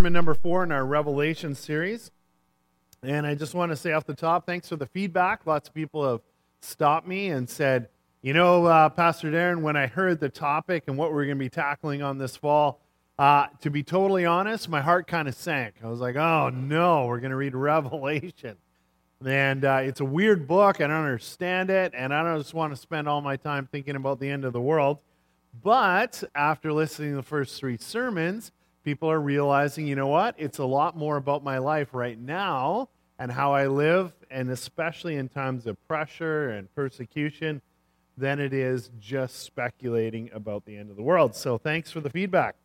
sermon number four in our Revelation series. And I just want to say off the top, thanks for the feedback. Lots of people have stopped me and said, you know, uh, Pastor Darren, when I heard the topic and what we're going to be tackling on this fall, uh, to be totally honest, my heart kind of sank. I was like, oh no, we're going to read Revelation. And uh, it's a weird book. I don't understand it. And I don't just want to spend all my time thinking about the end of the world. But after listening to the first three sermons, people are realizing, you know what? It's a lot more about my life right now and how I live, and especially in times of pressure and persecution, than it is just speculating about the end of the world. So thanks for the feedback.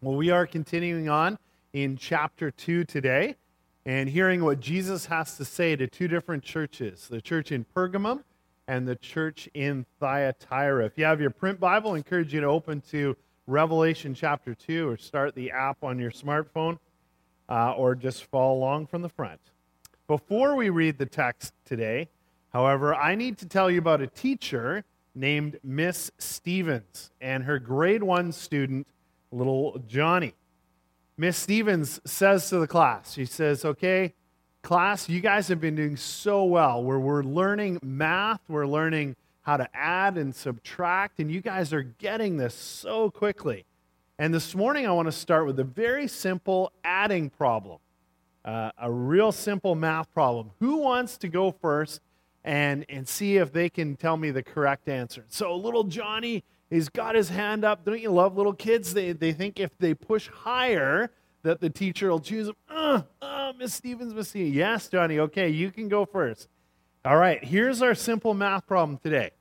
Well, we are continuing on in chapter 2 today and hearing what Jesus has to say to two different churches the church in Pergamum and the church in Thyatira. If you have your print Bible, I encourage you to open to Revelation chapter 2 or start the app on your smartphone uh, or just follow along from the front. Before we read the text today, however, I need to tell you about a teacher named Miss Stevens and her grade one student, little Johnny. Miss Stevens says to the class, she says, okay, class, you guys have been doing so well. Where we're learning math, we're learning how to add and subtract, and you guys are getting this so quickly. And this morning, I want to start with a very simple adding problem, uh, a real simple math problem. Who wants to go first and, and see if they can tell me the correct answer? So, little Johnny, he's got his hand up. Don't you love little kids? They, they think if they push higher, that the teacher will choose them. Uh, uh, Miss Stevens, Miss Stevens. Yes, Johnny. Okay, you can go first. All right, here's our simple math problem today.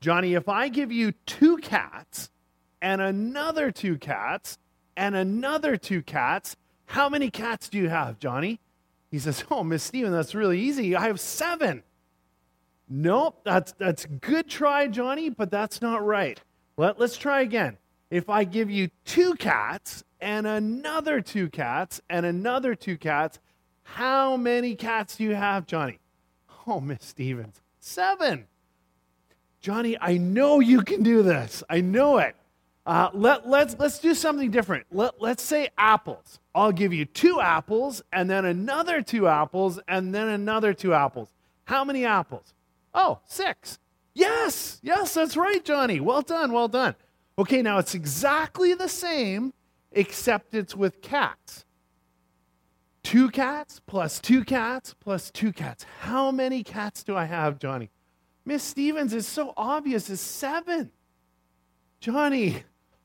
Johnny, if I give you two cats and another two cats and another two cats, how many cats do you have, Johnny? He says, Oh, Miss Steven, that's really easy. I have seven. Nope, that's that's good try, Johnny, but that's not right. Let, let's try again. If I give you two cats and another two cats and another two cats, how many cats do you have, Johnny? Oh, Miss Stevens, seven. Johnny, I know you can do this. I know it. Uh, let, let's, let's do something different. Let, let's say apples. I'll give you two apples, and then another two apples, and then another two apples. How many apples? Oh, six. Yes, yes, that's right, Johnny. Well done, well done. Okay, now it's exactly the same, except it's with cats. Two cats plus two cats plus two cats. How many cats do I have, Johnny? Miss Stevens is so obvious, it's seven. Johnny,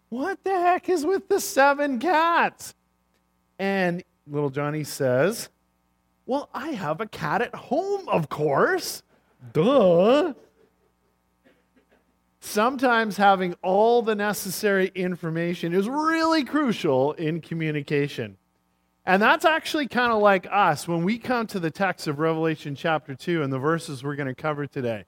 what the heck is with the seven cats? And little Johnny says, Well, I have a cat at home, of course. Duh. Sometimes having all the necessary information is really crucial in communication. And that's actually kind of like us when we come to the text of Revelation chapter 2 and the verses we're going to cover today.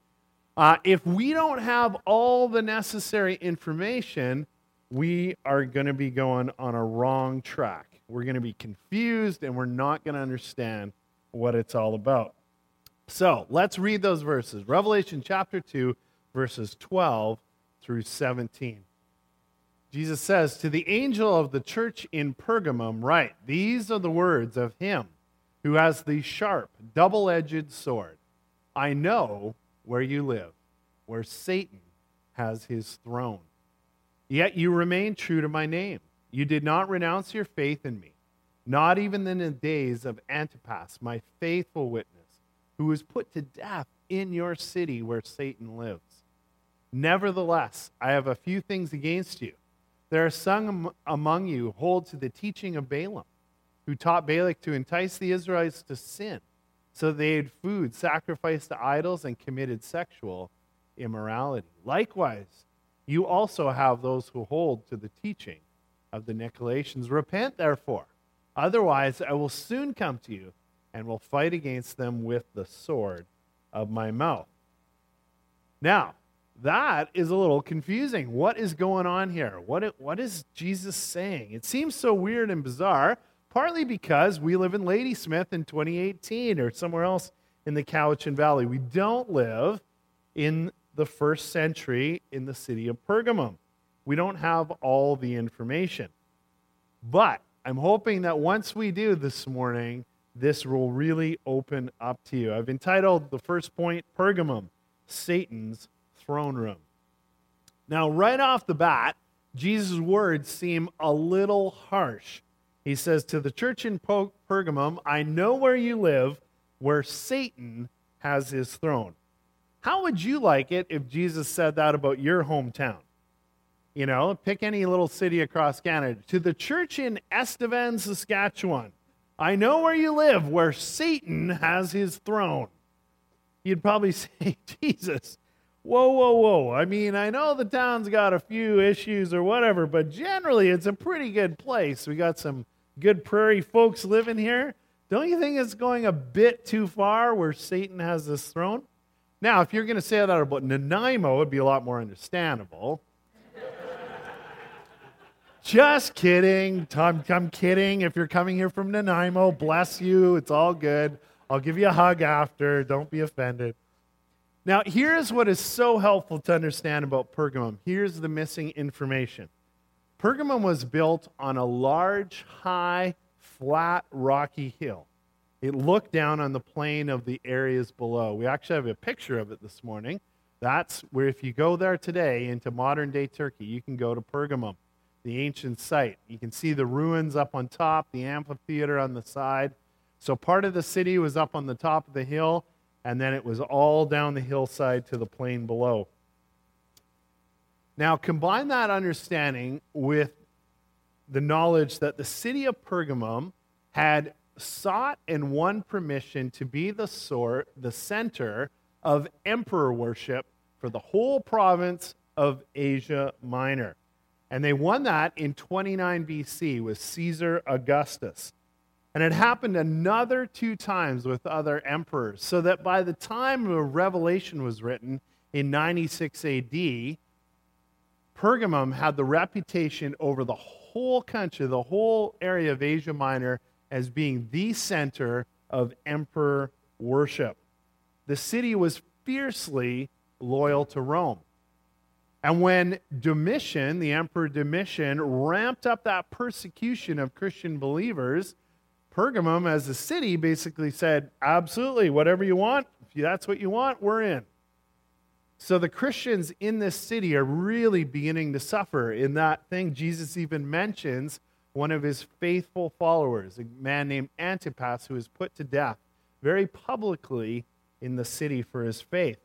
Uh, if we don't have all the necessary information, we are going to be going on a wrong track. We're going to be confused and we're not going to understand what it's all about. So let's read those verses. Revelation chapter 2, verses 12 through 17. Jesus says, To the angel of the church in Pergamum, write, These are the words of him who has the sharp, double edged sword. I know where you live, where Satan has his throne. Yet you remain true to my name. You did not renounce your faith in me, not even in the days of Antipas, my faithful witness, who was put to death in your city where Satan lives. Nevertheless, I have a few things against you. There are some among you who hold to the teaching of Balaam, who taught Balak to entice the Israelites to sin, so they ate food sacrificed to idols and committed sexual immorality. Likewise, you also have those who hold to the teaching of the Nicolaitans. Repent, therefore, otherwise I will soon come to you and will fight against them with the sword of my mouth. Now, that is a little confusing. What is going on here? What, what is Jesus saying? It seems so weird and bizarre, partly because we live in Ladysmith in 2018 or somewhere else in the Cowichan Valley. We don't live in the first century in the city of Pergamum. We don't have all the information. But I'm hoping that once we do this morning, this will really open up to you. I've entitled the first point Pergamum, Satan's throne room. Now, right off the bat, Jesus' words seem a little harsh. He says to the church in Pergamum, I know where you live, where Satan has his throne. How would you like it if Jesus said that about your hometown? You know, pick any little city across Canada. To the church in Estevan, Saskatchewan, I know where you live, where Satan has his throne. You'd probably say, Jesus, whoa, whoa, whoa. I mean, I know the town's got a few issues or whatever, but generally it's a pretty good place. We got some good prairie folks living here. Don't you think it's going a bit too far where Satan has this throne? Now, if you're going to say that about Nanaimo, it'd be a lot more understandable. Just kidding. I'm, I'm kidding. If you're coming here from Nanaimo, bless you. It's all good. I'll give you a hug after. Don't be offended. Now, here's what is so helpful to understand about Pergamum. Here's the missing information Pergamum was built on a large, high, flat, rocky hill. It looked down on the plain of the areas below. We actually have a picture of it this morning. That's where, if you go there today into modern day Turkey, you can go to Pergamum, the ancient site. You can see the ruins up on top, the amphitheater on the side. So part of the city was up on the top of the hill, and then it was all down the hillside to the plain below. Now, combine that understanding with the knowledge that the city of Pergamum had sought and won permission to be the sort, the center of emperor worship for the whole province of Asia Minor. And they won that in 29 BC with Caesar Augustus. And it happened another two times with other emperors, so that by the time the Revelation was written in 96 AD, Pergamum had the reputation over the whole country, the whole area of Asia Minor, as being the center of emperor worship. The city was fiercely loyal to Rome. And when Domitian, the Emperor Domitian, ramped up that persecution of Christian believers, Pergamum, as a city, basically said, Absolutely, whatever you want, if that's what you want, we're in. So the Christians in this city are really beginning to suffer in that thing Jesus even mentions one of his faithful followers, a man named Antipas, who was put to death very publicly in the city for his faith.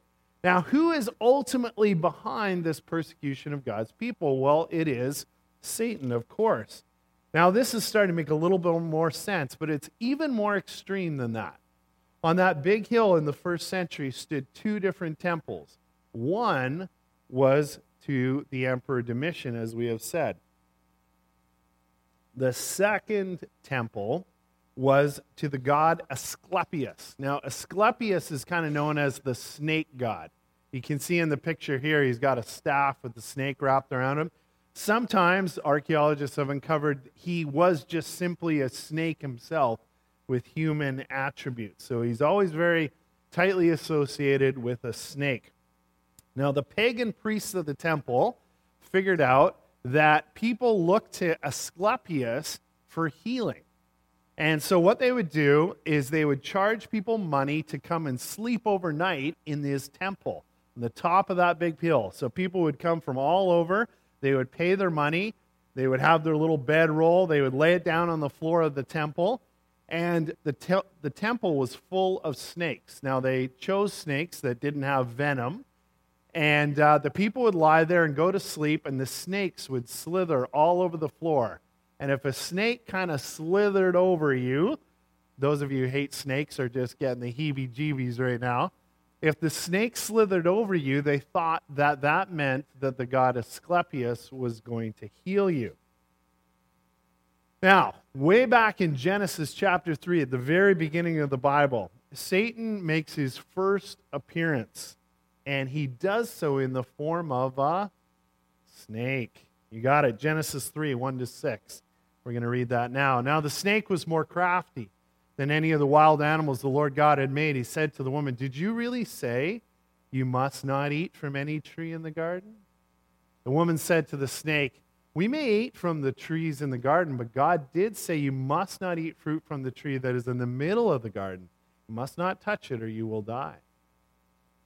Now, who is ultimately behind this persecution of God's people? Well, it is Satan, of course. Now, this is starting to make a little bit more sense, but it's even more extreme than that. On that big hill in the first century stood two different temples one was to the Emperor Domitian, as we have said. The second temple was to the god Asclepius. Now, Asclepius is kind of known as the snake god. You can see in the picture here, he's got a staff with the snake wrapped around him. Sometimes archaeologists have uncovered he was just simply a snake himself with human attributes. So he's always very tightly associated with a snake. Now, the pagan priests of the temple figured out that people looked to Asclepius for healing. And so, what they would do is they would charge people money to come and sleep overnight in this temple, on the top of that big hill. So, people would come from all over. They would pay their money. They would have their little bedroll. They would lay it down on the floor of the temple. And the, te- the temple was full of snakes. Now, they chose snakes that didn't have venom and uh, the people would lie there and go to sleep, and the snakes would slither all over the floor. And if a snake kind of slithered over you, those of you who hate snakes are just getting the heebie jeebies right now. If the snake slithered over you, they thought that that meant that the god Asclepius was going to heal you. Now, way back in Genesis chapter 3, at the very beginning of the Bible, Satan makes his first appearance and he does so in the form of a snake. You got it. Genesis 3 1 to 6. We're going to read that now. Now, the snake was more crafty than any of the wild animals the Lord God had made. He said to the woman, Did you really say you must not eat from any tree in the garden? The woman said to the snake, We may eat from the trees in the garden, but God did say you must not eat fruit from the tree that is in the middle of the garden. You must not touch it, or you will die.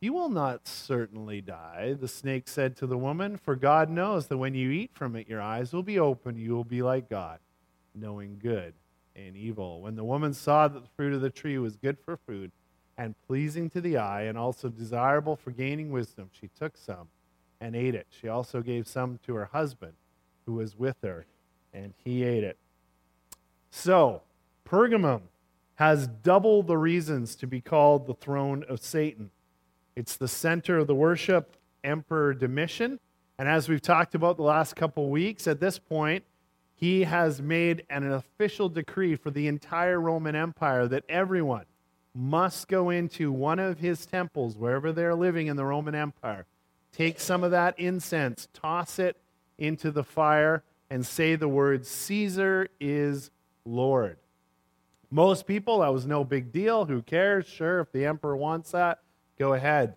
You will not certainly die, the snake said to the woman, for God knows that when you eat from it, your eyes will be open, you will be like God, knowing good and evil. When the woman saw that the fruit of the tree was good for food and pleasing to the eye and also desirable for gaining wisdom, she took some and ate it. She also gave some to her husband who was with her, and he ate it. So, Pergamum has double the reasons to be called the throne of Satan. It's the center of the worship, Emperor Domitian. And as we've talked about the last couple weeks, at this point, he has made an official decree for the entire Roman Empire that everyone must go into one of his temples, wherever they're living in the Roman Empire, take some of that incense, toss it into the fire, and say the words, Caesar is Lord. Most people, that was no big deal. Who cares? Sure, if the emperor wants that, go ahead.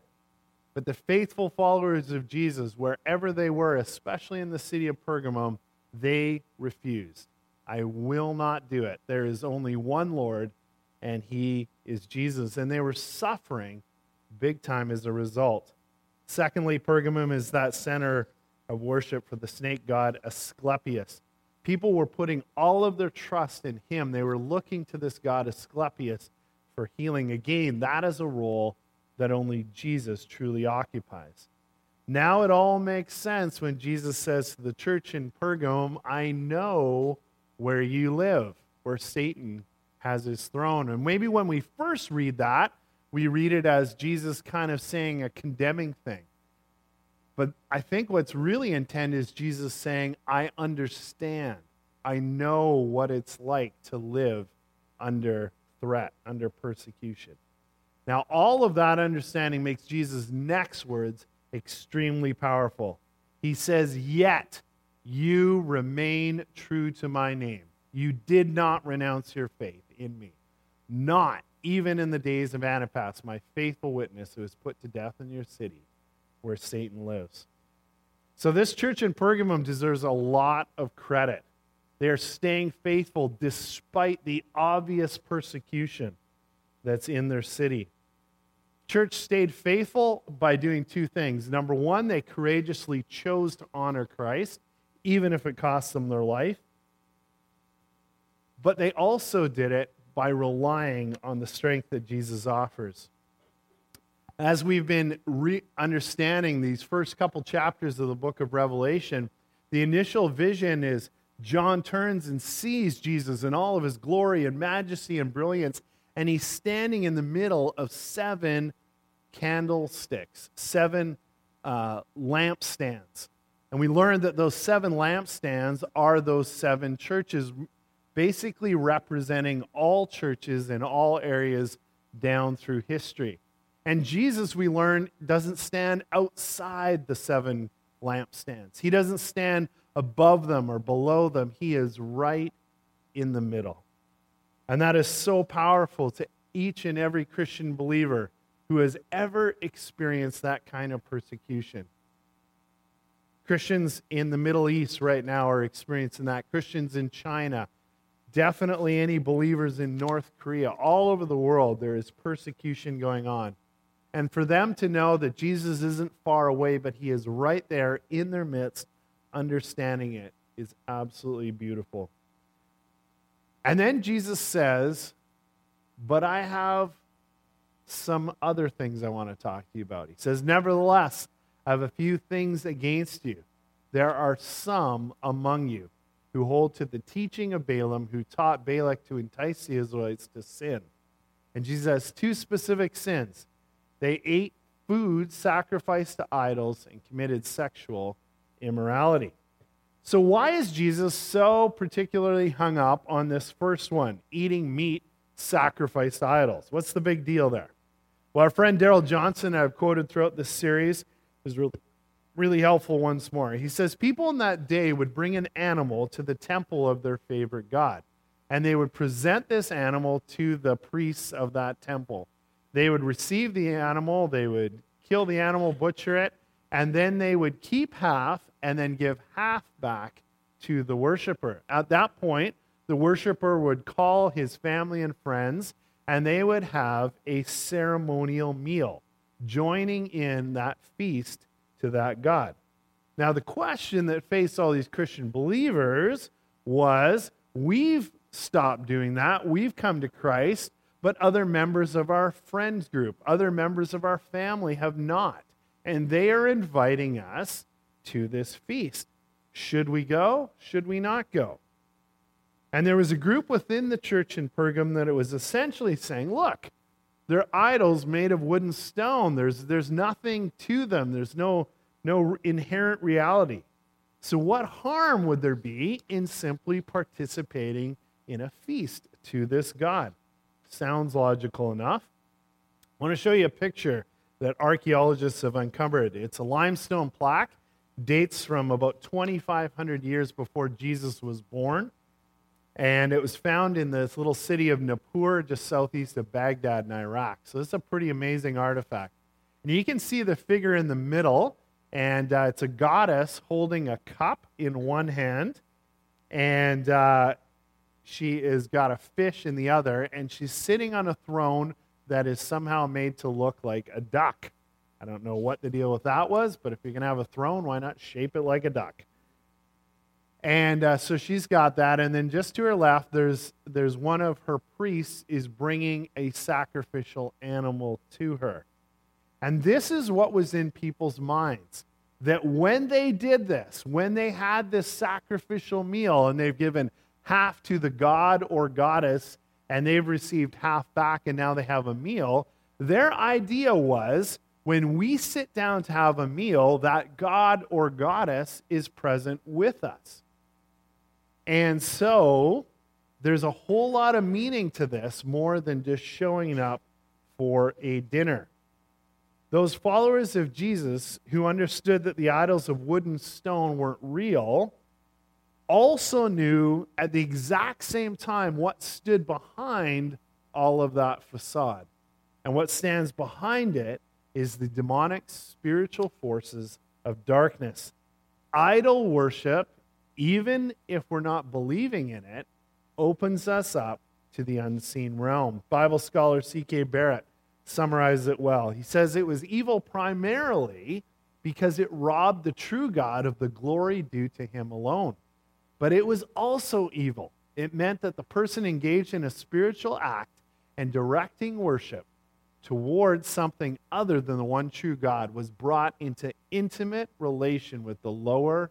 But the faithful followers of Jesus, wherever they were, especially in the city of Pergamum, they refused. I will not do it. There is only one Lord, and he is Jesus. And they were suffering big time as a result. Secondly, Pergamum is that center of worship for the snake god Asclepius. People were putting all of their trust in him. They were looking to this god Asclepius for healing. Again, that is a role that only Jesus truly occupies. Now it all makes sense when Jesus says to the church in Pergamum, I know where you live, where Satan has his throne. And maybe when we first read that, we read it as Jesus kind of saying a condemning thing. But I think what's really intended is Jesus saying, I understand. I know what it's like to live under threat, under persecution. Now, all of that understanding makes Jesus' next words extremely powerful. He says, Yet you remain true to my name. You did not renounce your faith in me. Not even in the days of Antipas, my faithful witness who was put to death in your city where Satan lives. So, this church in Pergamum deserves a lot of credit. They are staying faithful despite the obvious persecution that's in their city church stayed faithful by doing two things. Number one, they courageously chose to honor Christ, even if it cost them their life. But they also did it by relying on the strength that Jesus offers. As we've been re- understanding these first couple chapters of the book of Revelation, the initial vision is John turns and sees Jesus in all of his glory and majesty and brilliance, and he's standing in the middle of seven candlesticks, seven uh, lampstands. And we learned that those seven lampstands are those seven churches, basically representing all churches in all areas down through history. And Jesus, we learn, doesn't stand outside the seven lampstands. He doesn't stand above them or below them. He is right in the middle. And that is so powerful to each and every Christian believer who has ever experienced that kind of persecution. Christians in the Middle East right now are experiencing that. Christians in China, definitely any believers in North Korea, all over the world, there is persecution going on. And for them to know that Jesus isn't far away, but he is right there in their midst, understanding it, is absolutely beautiful. And then Jesus says, But I have some other things I want to talk to you about. He says, Nevertheless, I have a few things against you. There are some among you who hold to the teaching of Balaam, who taught Balak to entice the Israelites to sin. And Jesus has two specific sins. They ate food sacrificed to idols and committed sexual immorality. So, why is Jesus so particularly hung up on this first one, eating meat sacrificed to idols? What's the big deal there? Well, our friend Darrell Johnson, I've quoted throughout this series, is really, really helpful once more. He says, People in that day would bring an animal to the temple of their favorite god, and they would present this animal to the priests of that temple. They would receive the animal, they would kill the animal, butcher it, and then they would keep half and then give half back to the worshiper. At that point, the worshiper would call his family and friends, and they would have a ceremonial meal, joining in that feast to that God. Now, the question that faced all these Christian believers was we've stopped doing that. We've come to Christ, but other members of our friends group, other members of our family have not. And they are inviting us to this feast. Should we go? Should we not go? And there was a group within the church in Pergam that it was essentially saying, look, they're idols made of wood and stone. There's, there's nothing to them, there's no, no inherent reality. So, what harm would there be in simply participating in a feast to this God? Sounds logical enough. I want to show you a picture that archaeologists have uncovered. It's a limestone plaque, dates from about 2,500 years before Jesus was born. And it was found in this little city of Nippur, just southeast of Baghdad in Iraq. So, this is a pretty amazing artifact. And you can see the figure in the middle, and uh, it's a goddess holding a cup in one hand, and uh, she has got a fish in the other, and she's sitting on a throne that is somehow made to look like a duck. I don't know what the deal with that was, but if you're going to have a throne, why not shape it like a duck? And uh, so she's got that. And then just to her left, there's, there's one of her priests is bringing a sacrificial animal to her. And this is what was in people's minds that when they did this, when they had this sacrificial meal and they've given half to the god or goddess and they've received half back and now they have a meal, their idea was when we sit down to have a meal, that god or goddess is present with us. And so there's a whole lot of meaning to this more than just showing up for a dinner. Those followers of Jesus who understood that the idols of wood and stone weren't real also knew at the exact same time what stood behind all of that facade. And what stands behind it is the demonic spiritual forces of darkness. Idol worship even if we're not believing in it, opens us up to the unseen realm. Bible scholar C.K. Barrett summarizes it well. He says it was evil primarily because it robbed the true God of the glory due to him alone. But it was also evil. It meant that the person engaged in a spiritual act and directing worship towards something other than the one true God was brought into intimate relation with the lower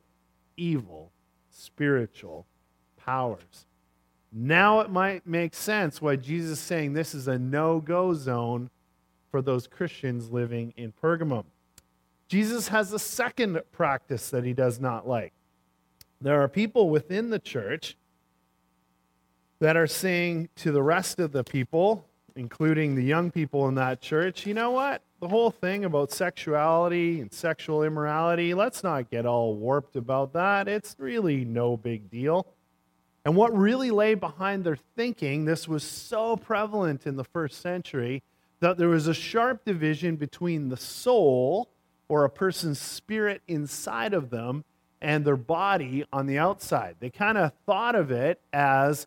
evil spiritual powers. Now it might make sense why Jesus is saying this is a no go zone for those Christians living in Pergamum. Jesus has a second practice that he does not like. There are people within the church that are saying to the rest of the people, including the young people in that church, you know what? The whole thing about sexuality and sexual immorality, let's not get all warped about that. It's really no big deal. And what really lay behind their thinking, this was so prevalent in the first century, that there was a sharp division between the soul, or a person's spirit inside of them, and their body on the outside. They kind of thought of it as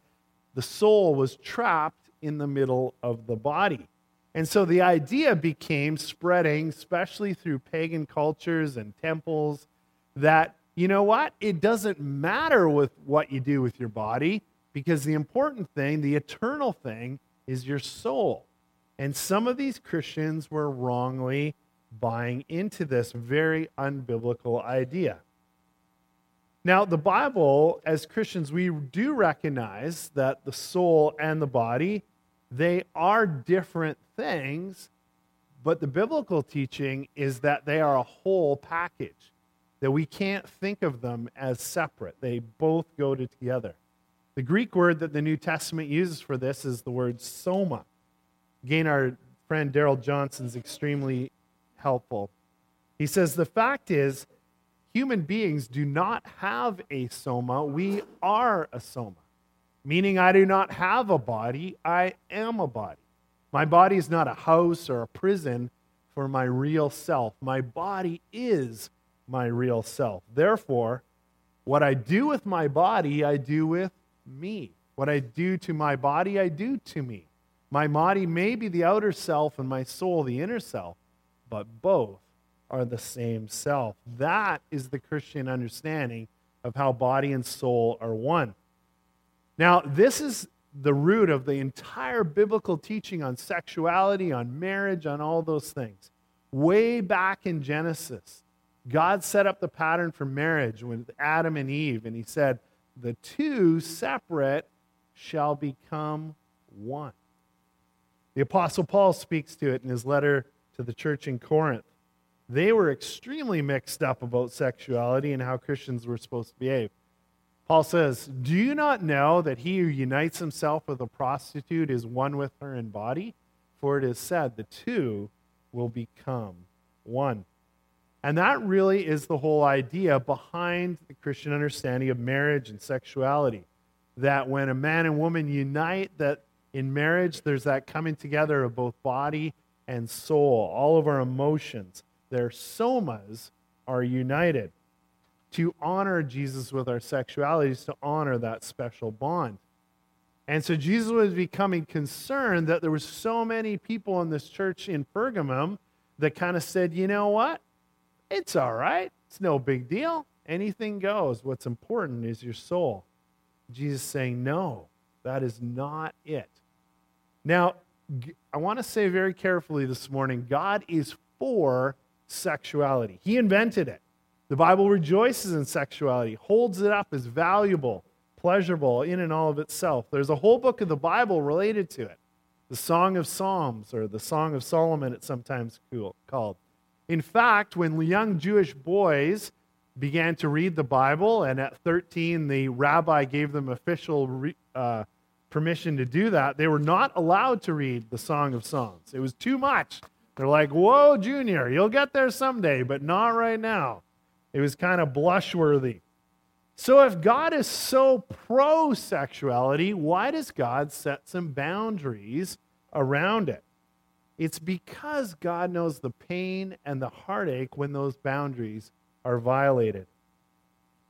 the soul was trapped in the middle of the body. And so the idea became spreading, especially through pagan cultures and temples, that, you know what? It doesn't matter with what you do with your body because the important thing, the eternal thing, is your soul. And some of these Christians were wrongly buying into this very unbiblical idea. Now, the Bible, as Christians, we do recognize that the soul and the body they are different things, but the biblical teaching is that they are a whole package, that we can't think of them as separate. They both go together. The Greek word that the New Testament uses for this is the word soma. Again, our friend Darrell Johnson is extremely helpful. He says, The fact is, human beings do not have a soma, we are a soma meaning I do not have a body, I am a body. My body is not a house or a prison for my real self. My body is my real self. Therefore, What I do with my body, I do with me. What I do to my body, I do to me. My body may be the outer self and my soul the inner self, but both are the same self. That is the Christian understanding of how body and soul are one. Now, this is the root of the entire biblical teaching on sexuality, on marriage, on all those things. Way back in Genesis, God set up the pattern for marriage with Adam and Eve, and He said, The two separate shall become one. The Apostle Paul speaks to it in his letter to the church in Corinth. They were extremely mixed up about sexuality and how Christians were supposed to behave. Paul says, Do you not know that he who unites himself with a prostitute is one with her in body? For it is said, the two will become one. And that really is the whole idea behind the Christian understanding of marriage and sexuality. That when a man and woman unite, that in marriage there's that coming together of both body and soul. All of our emotions, their somas, are united to honor Jesus with our sexuality is to honor that special bond. And so Jesus was becoming concerned that there were so many people in this church in Pergamum that kind of said, you know what? It's all right. It's no big deal. Anything goes. What's important is your soul. Jesus saying, no, that is not it. Now, I want to say very carefully this morning God is for sexuality, He invented it. The Bible rejoices in sexuality, holds it up as valuable, pleasurable in and all of itself. There's a whole book of the Bible related to it the Song of Psalms, or the Song of Solomon, it's sometimes called. In fact, when young Jewish boys began to read the Bible, and at 13, the rabbi gave them official re, uh, permission to do that, they were not allowed to read the Song of Songs. It was too much. They're like, Whoa, Junior, you'll get there someday, but not right now. It was kind of blushworthy. So, if God is so pro sexuality, why does God set some boundaries around it? It's because God knows the pain and the heartache when those boundaries are violated.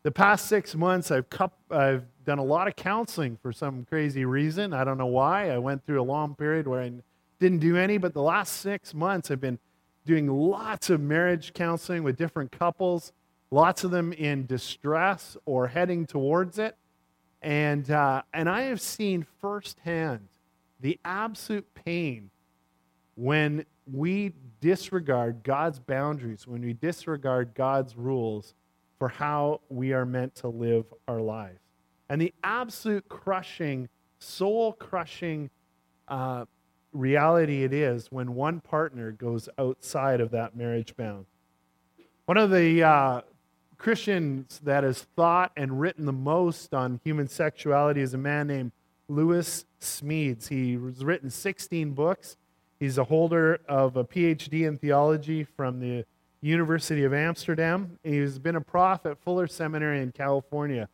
The past six months, I've, I've done a lot of counseling for some crazy reason. I don't know why. I went through a long period where I didn't do any, but the last six months, I've been doing lots of marriage counseling with different couples lots of them in distress or heading towards it. And, uh, and I have seen firsthand the absolute pain when we disregard God's boundaries, when we disregard God's rules for how we are meant to live our lives. And the absolute crushing, soul crushing uh, reality it is when one partner goes outside of that marriage bound. One of the uh, Christians that has thought and written the most on human sexuality is a man named Lewis Smedes. He has written 16 books. He's a holder of a PhD in theology from the University of Amsterdam. He's been a prof at Fuller Seminary in California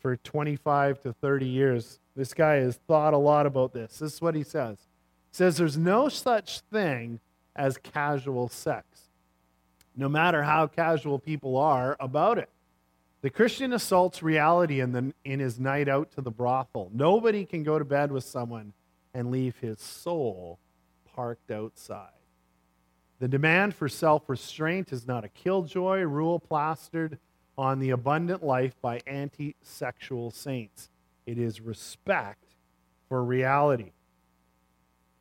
for 25 to 30 years. This guy has thought a lot about this. This is what he says. He says there's no such thing as casual sex no matter how casual people are about it. The Christian assaults reality in, the, in his night out to the brothel. Nobody can go to bed with someone and leave his soul parked outside. The demand for self restraint is not a killjoy rule plastered on the abundant life by anti sexual saints. It is respect for reality.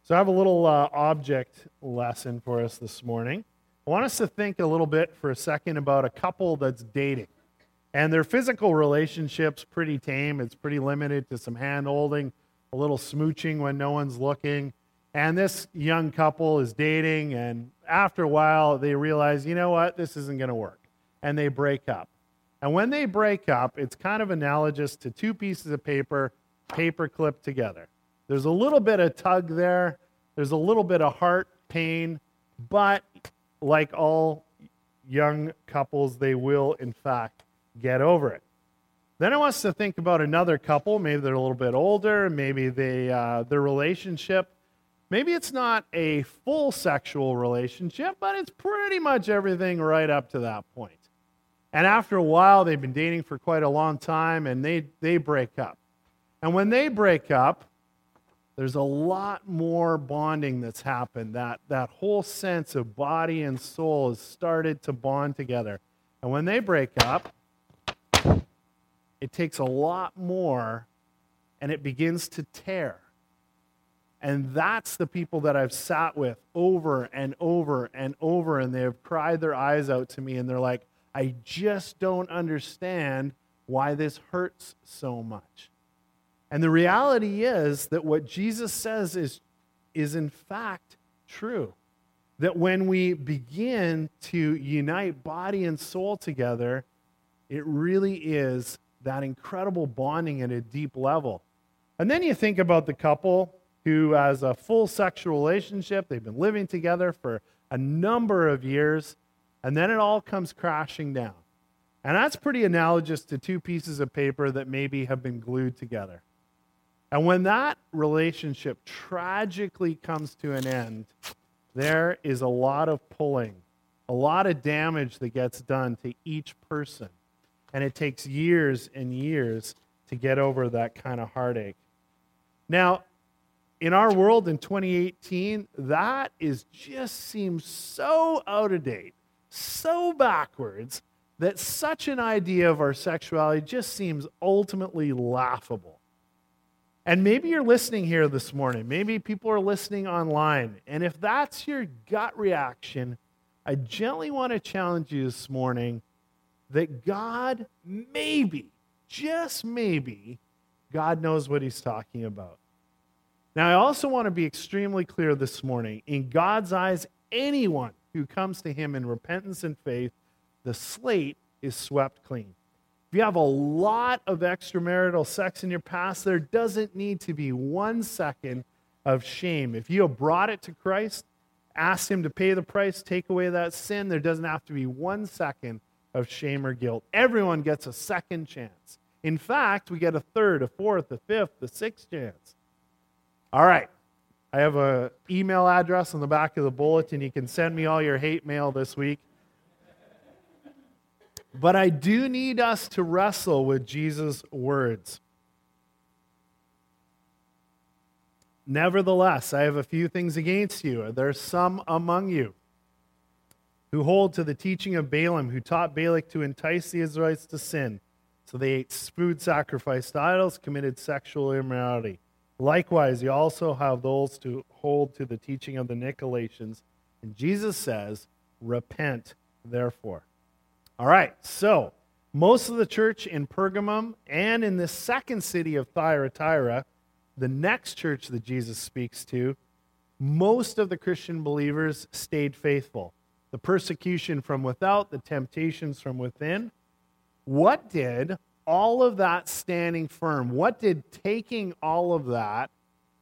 So, I have a little uh, object lesson for us this morning. I want us to think a little bit for a second about a couple that's dating. And their physical relationship's pretty tame. It's pretty limited to some hand holding, a little smooching when no one's looking. And this young couple is dating, and after a while, they realize, you know what, this isn't going to work. And they break up. And when they break up, it's kind of analogous to two pieces of paper, paper clipped together. There's a little bit of tug there, there's a little bit of heart pain, but like all young couples, they will, in fact, get over it. Then I want us to think about another couple. Maybe they're a little bit older. Maybe they, uh, their relationship, maybe it's not a full sexual relationship, but it's pretty much everything right up to that point. And after a while, they've been dating for quite a long time, and they, they break up. And when they break up, there's a lot more bonding that's happened. That, that whole sense of body and soul has started to bond together. And when they break up, it takes a lot more and it begins to tear. And that's the people that I've sat with over and over and over, and they have cried their eyes out to me, and they're like, I just don't understand why this hurts so much. And the reality is that what Jesus says is, is in fact true. That when we begin to unite body and soul together, it really is that incredible bonding at a deep level. And then you think about the couple who has a full sexual relationship, they've been living together for a number of years, and then it all comes crashing down. And that's pretty analogous to two pieces of paper that maybe have been glued together. And when that relationship tragically comes to an end, there is a lot of pulling, a lot of damage that gets done to each person. And it takes years and years to get over that kind of heartache. Now, in our world in 2018, that is just seems so out of date, so backwards, that such an idea of our sexuality just seems ultimately laughable. And maybe you're listening here this morning. Maybe people are listening online. And if that's your gut reaction, I gently want to challenge you this morning that God, maybe, just maybe, God knows what he's talking about. Now, I also want to be extremely clear this morning. In God's eyes, anyone who comes to him in repentance and faith, the slate is swept clean. If you have a lot of extramarital sex in your past, there doesn't need to be one second of shame. If you have brought it to Christ, asked Him to pay the price, take away that sin, there doesn't have to be one second of shame or guilt. Everyone gets a second chance. In fact, we get a third, a fourth, a fifth, a sixth chance. All right. I have an email address on the back of the bulletin. You can send me all your hate mail this week. But I do need us to wrestle with Jesus' words. Nevertheless, I have a few things against you. There's some among you who hold to the teaching of Balaam, who taught Balak to entice the Israelites to sin. So they ate food sacrificed to idols, committed sexual immorality. Likewise, you also have those who hold to the teaching of the Nicolaitans. And Jesus says, Repent, therefore. All right, so most of the church in Pergamum and in the second city of Thyatira, the next church that Jesus speaks to, most of the Christian believers stayed faithful. The persecution from without, the temptations from within. What did all of that standing firm, what did taking all of that,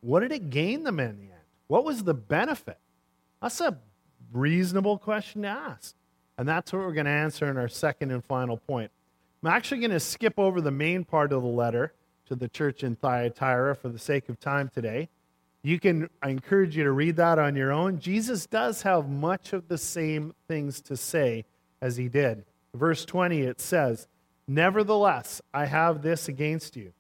what did it gain them in the end? What was the benefit? That's a reasonable question to ask. And that's what we're going to answer in our second and final point. I'm actually going to skip over the main part of the letter to the church in Thyatira for the sake of time today. You can, I encourage you to read that on your own. Jesus does have much of the same things to say as he did. Verse 20, it says, Nevertheless, I have this against you.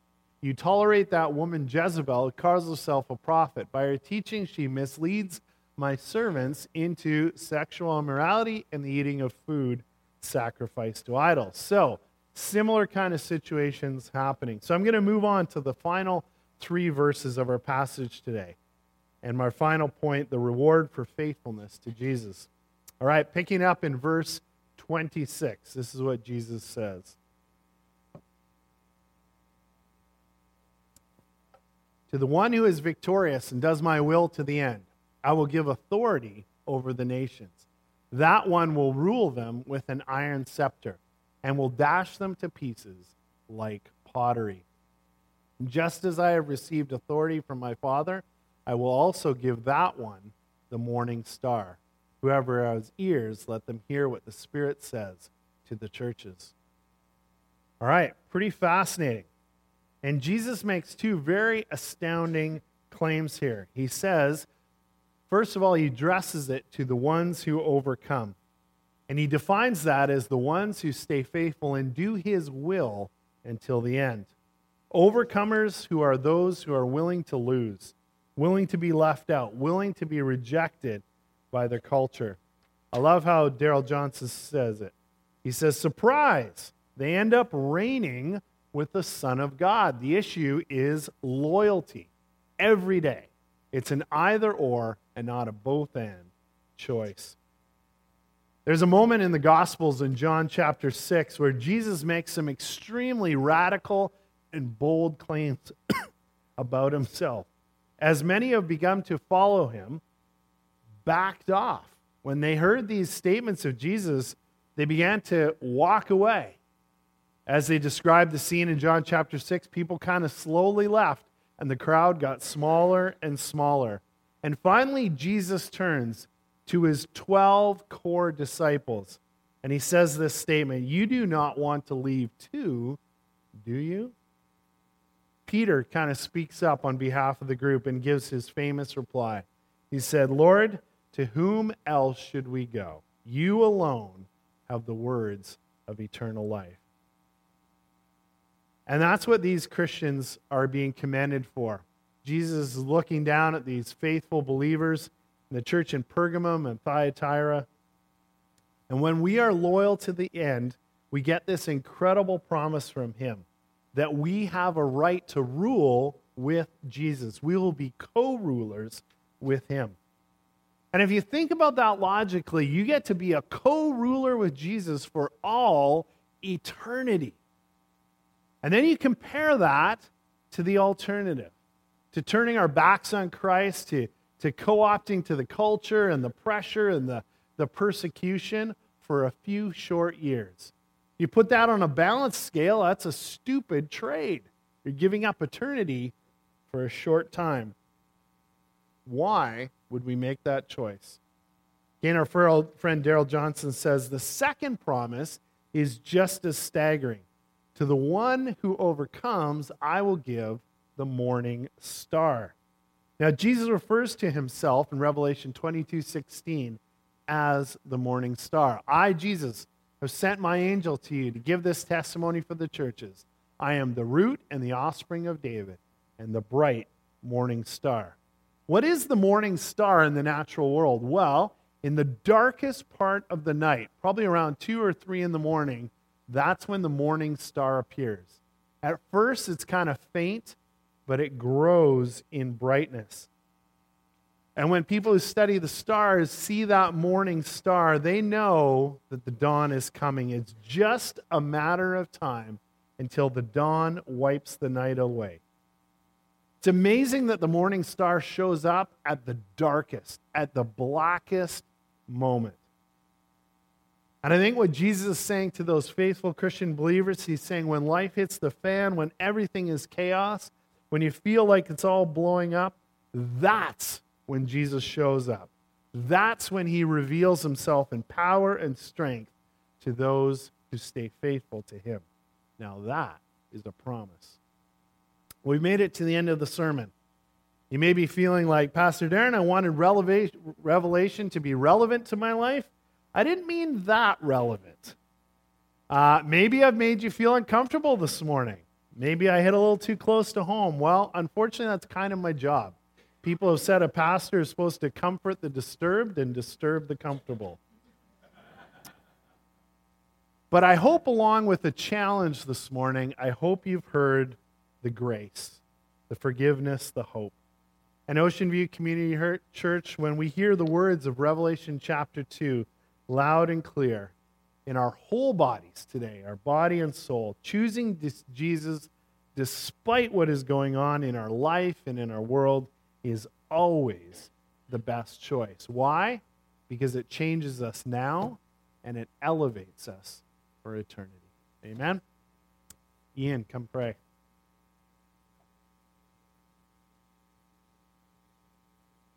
You tolerate that woman Jezebel, who calls herself a prophet. By her teaching, she misleads my servants into sexual immorality and the eating of food sacrificed to idols. So, similar kind of situations happening. So, I'm going to move on to the final three verses of our passage today. And my final point the reward for faithfulness to Jesus. All right, picking up in verse 26, this is what Jesus says. To the one who is victorious and does my will to the end, I will give authority over the nations. That one will rule them with an iron scepter and will dash them to pieces like pottery. Just as I have received authority from my Father, I will also give that one the morning star. Whoever has ears, let them hear what the Spirit says to the churches. All right, pretty fascinating. And Jesus makes two very astounding claims here. He says, First of all, he addresses it to the ones who overcome. And he defines that as the ones who stay faithful and do his will until the end. Overcomers who are those who are willing to lose, willing to be left out, willing to be rejected by their culture. I love how Darrell Johnson says it. He says, Surprise! They end up reigning with the Son of God. The issue is loyalty every day. It's an either or and not a both and choice. There's a moment in the Gospels in John chapter 6 where Jesus makes some extremely radical and bold claims about himself. As many have begun to follow him, backed off. When they heard these statements of Jesus, they began to walk away. As they described the scene in John chapter 6, people kind of slowly left, and the crowd got smaller and smaller. And finally, Jesus turns to his 12 core disciples, and he says this statement You do not want to leave too, do you? Peter kind of speaks up on behalf of the group and gives his famous reply. He said, Lord, to whom else should we go? You alone have the words of eternal life. And that's what these Christians are being commended for. Jesus is looking down at these faithful believers in the church in Pergamum and Thyatira. And when we are loyal to the end, we get this incredible promise from him that we have a right to rule with Jesus. We will be co rulers with him. And if you think about that logically, you get to be a co ruler with Jesus for all eternity. And then you compare that to the alternative, to turning our backs on Christ, to, to co opting to the culture and the pressure and the, the persecution for a few short years. You put that on a balanced scale, that's a stupid trade. You're giving up eternity for a short time. Why would we make that choice? Again, our friend Darrell Johnson says the second promise is just as staggering. To the one who overcomes, I will give the morning star. Now, Jesus refers to himself in Revelation 22 16 as the morning star. I, Jesus, have sent my angel to you to give this testimony for the churches. I am the root and the offspring of David and the bright morning star. What is the morning star in the natural world? Well, in the darkest part of the night, probably around 2 or 3 in the morning, that's when the morning star appears. At first, it's kind of faint, but it grows in brightness. And when people who study the stars see that morning star, they know that the dawn is coming. It's just a matter of time until the dawn wipes the night away. It's amazing that the morning star shows up at the darkest, at the blackest moment. And I think what Jesus is saying to those faithful Christian believers, he's saying when life hits the fan, when everything is chaos, when you feel like it's all blowing up, that's when Jesus shows up. That's when he reveals himself in power and strength to those who stay faithful to him. Now, that is a promise. We've made it to the end of the sermon. You may be feeling like, Pastor Darren, I wanted revelation to be relevant to my life. I didn't mean that relevant. Uh, maybe I've made you feel uncomfortable this morning. Maybe I hit a little too close to home. Well, unfortunately, that's kind of my job. People have said a pastor is supposed to comfort the disturbed and disturb the comfortable. But I hope, along with the challenge this morning, I hope you've heard the grace, the forgiveness, the hope. And Ocean View Community Church, when we hear the words of Revelation chapter 2 loud and clear in our whole bodies today, our body and soul, choosing Jesus despite what is going on in our life and in our world is always the best choice. Why? Because it changes us now and it elevates us for eternity. Amen? Ian, come pray.